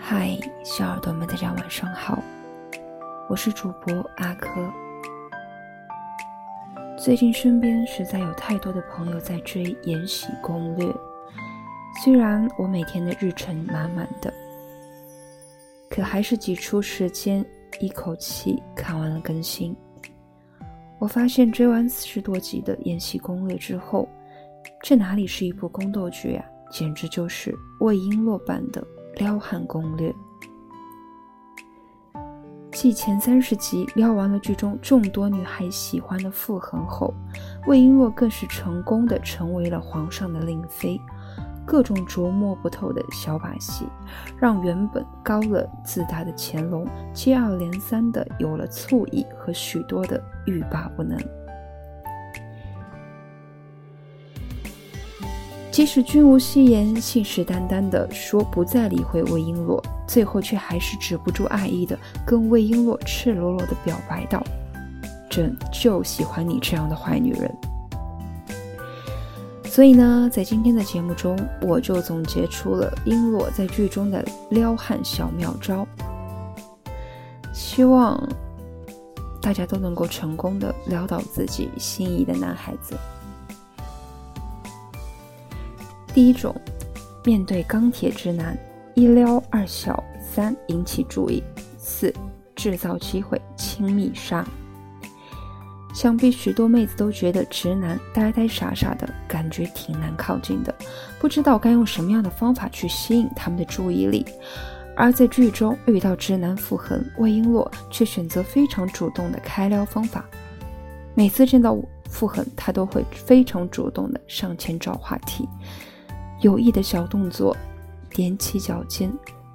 嗨，小耳朵们，大家晚上好，我是主播阿珂。最近身边实在有太多的朋友在追《延禧攻略》，虽然我每天的日程满满的，可还是挤出时间一口气看完了更新。我发现追完四十多集的《延禧攻略》之后，这哪里是一部宫斗剧啊，简直就是魏璎珞版的。撩汉攻略，继前三十集撩完了剧中众多女孩喜欢的傅恒后，魏璎珞更是成功的成为了皇上的令妃。各种琢磨不透的小把戏，让原本高冷自大的乾隆接二连三的有了醋意和许多的欲罢不能。即使君无戏言，信誓旦旦的说不再理会魏璎珞，最后却还是止不住爱意的跟魏璎珞赤裸裸的表白道：“朕就喜欢你这样的坏女人。”所以呢，在今天的节目中，我就总结出了璎珞在剧中的撩汉小妙招，希望大家都能够成功的撩到自己心仪的男孩子。第一种，面对钢铁直男，一撩二小三引起注意，四制造机会亲密杀。想必许多妹子都觉得直男呆呆傻傻的感觉挺难靠近的，不知道该用什么样的方法去吸引他们的注意力。而在剧中遇到直男傅恒，魏璎珞却选择非常主动的开撩方法。每次见到傅恒，她都会非常主动的上前找话题。有意的小动作，踮起脚尖，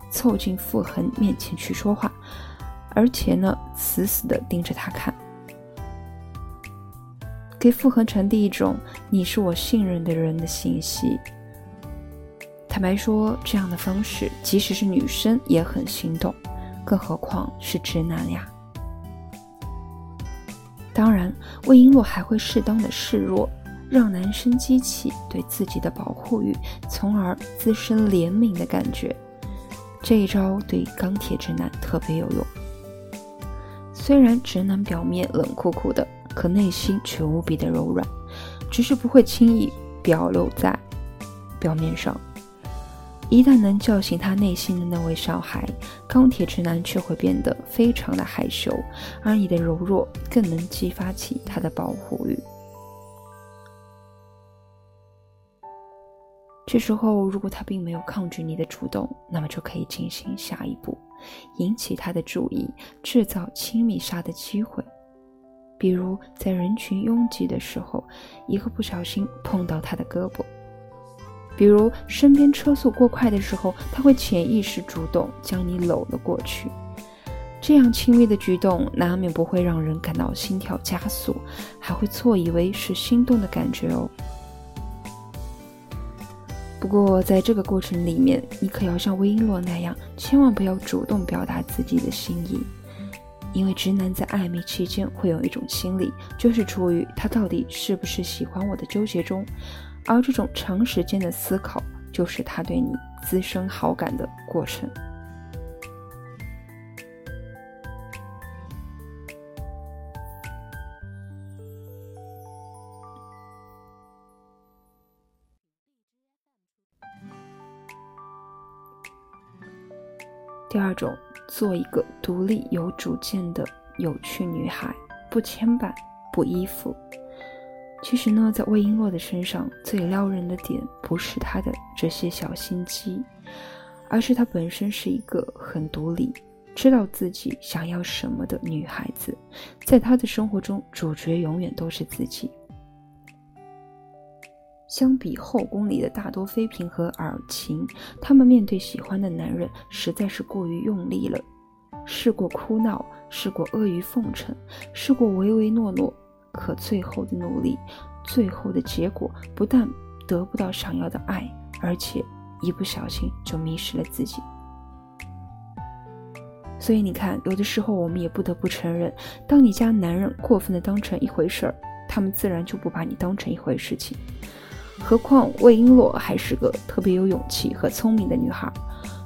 凑近傅恒面前去说话，而且呢，死死的盯着他看，给傅恒传递一种“你是我信任的人”的信息。坦白说，这样的方式，即使是女生也很心动，更何况是直男呀。当然，魏璎珞还会适当的示弱。让男生激起对自己的保护欲，从而滋生怜悯的感觉。这一招对钢铁直男特别有用。虽然直男表面冷酷酷的，可内心却无比的柔软，只是不会轻易表露在表面上。一旦能叫醒他内心的那位小孩，钢铁直男却会变得非常的害羞，而你的柔弱更能激发起他的保护欲。这时候，如果他并没有抗拒你的主动，那么就可以进行下一步，引起他的注意，制造亲密杀的机会。比如在人群拥挤的时候，一个不小心碰到他的胳膊；比如身边车速过快的时候，他会潜意识主动将你搂了过去。这样亲密的举动，难免不会让人感到心跳加速，还会错以为是心动的感觉哦。不过，在这个过程里面，你可要像魏璎珞那样，千万不要主动表达自己的心意，因为直男在暧昧期间会有一种心理，就是处于他到底是不是喜欢我的纠结中，而这种长时间的思考，就是他对你滋生好感的过程。第二种，做一个独立有主见的有趣女孩，不牵绊，不依附。其实呢，在魏璎珞的身上，最撩人的点不是她的这些小心机，而是她本身是一个很独立、知道自己想要什么的女孩子。在她的生活中，主角永远都是自己。相比后宫里的大多妃嫔和尔晴，她们面对喜欢的男人实在是过于用力了。试过哭闹，试过阿谀奉承，试过唯唯诺诺，可最后的努力，最后的结果不但得不到想要的爱，而且一不小心就迷失了自己。所以你看，有的时候我们也不得不承认，当你家男人过分的当成一回事儿，他们自然就不把你当成一回事情。何况魏璎珞还是个特别有勇气和聪明的女孩。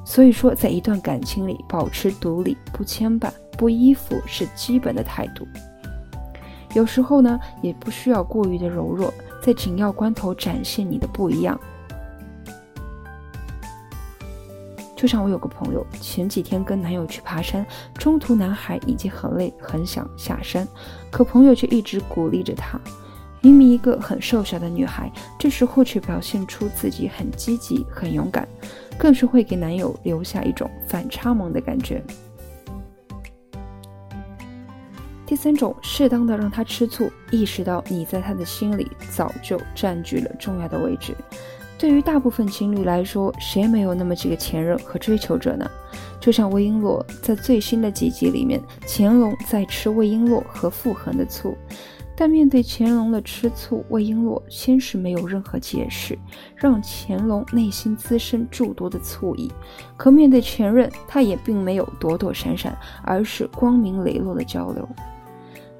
所以说，在一段感情里，保持独立、不牵绊、不依附是基本的态度。有时候呢，也不需要过于的柔弱，在紧要关头展现你的不一样。就像我有个朋友，前几天跟男友去爬山，中途男孩已经很累，很想下山，可朋友却一直鼓励着他。明明一个很瘦小的女孩，这时候却表现出自己很积极、很勇敢，更是会给男友留下一种反差萌的感觉。第三种，适当的让他吃醋，意识到你在他的心里早就占据了重要的位置。对于大部分情侣来说，谁没有那么几个前任和追求者呢？就像魏璎珞在最新的几集里面，乾隆在吃魏璎珞和傅恒的醋，但面对乾隆的吃醋，魏璎珞先是没有任何解释，让乾隆内心滋生诸多的醋意。可面对前任，他也并没有躲躲闪闪，而是光明磊落的交流。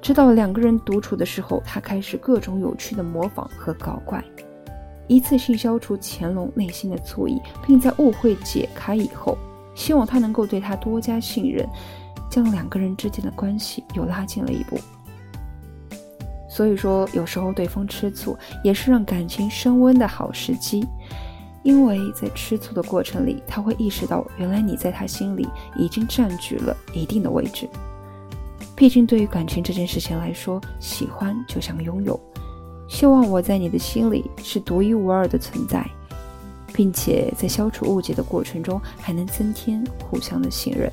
直到两个人独处的时候，他开始各种有趣的模仿和搞怪。一次性消除乾隆内心的醋意，并在误会解开以后，希望他能够对他多加信任，将两个人之间的关系又拉近了一步。所以说，有时候对方吃醋也是让感情升温的好时机，因为在吃醋的过程里，他会意识到原来你在他心里已经占据了一定的位置。毕竟，对于感情这件事情来说，喜欢就像拥有。希望我在你的心里是独一无二的存在，并且在消除误解的过程中，还能增添互相的信任。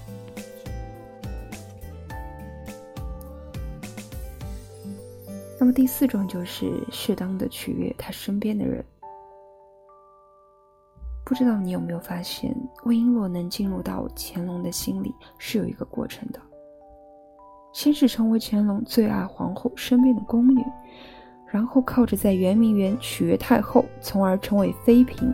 那么第四种就是适当的取悦他身边的人。不知道你有没有发现，魏璎珞能进入到乾隆的心里是有一个过程的，先是成为乾隆最爱皇后身边的宫女。然后靠着在圆明园取悦太后，从而成为妃嫔。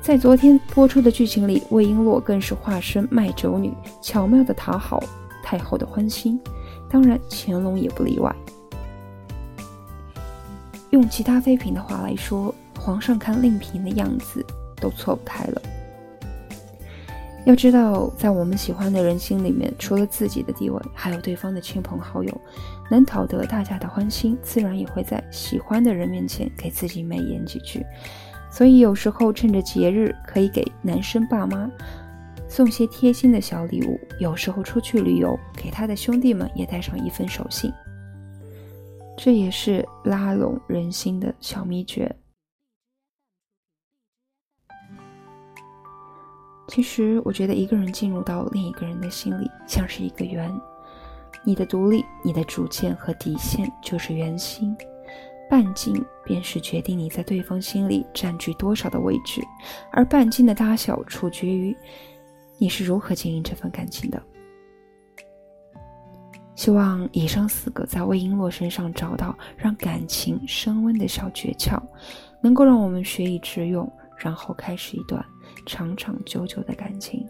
在昨天播出的剧情里，魏璎珞更是化身卖酒女，巧妙的讨好太后的欢心。当然，乾隆也不例外。用其他妃嫔的话来说，皇上看令嫔的样子都错不开了。要知道，在我们喜欢的人心里面，除了自己的地位，还有对方的亲朋好友，能讨得大家的欢心，自然也会在喜欢的人面前给自己美言几句。所以有时候趁着节日，可以给男生爸妈送些贴心的小礼物；有时候出去旅游，给他的兄弟们也带上一份手信，这也是拉拢人心的小秘诀。其实，我觉得一个人进入到另一个人的心里，像是一个圆。你的独立、你的主见和底线就是圆心，半径便是决定你在对方心里占据多少的位置，而半径的大小取决于你是如何经营这份感情的。希望以上四个在魏璎珞身上找到让感情升温的小诀窍，能够让我们学以致用，然后开始一段。长长久久的感情。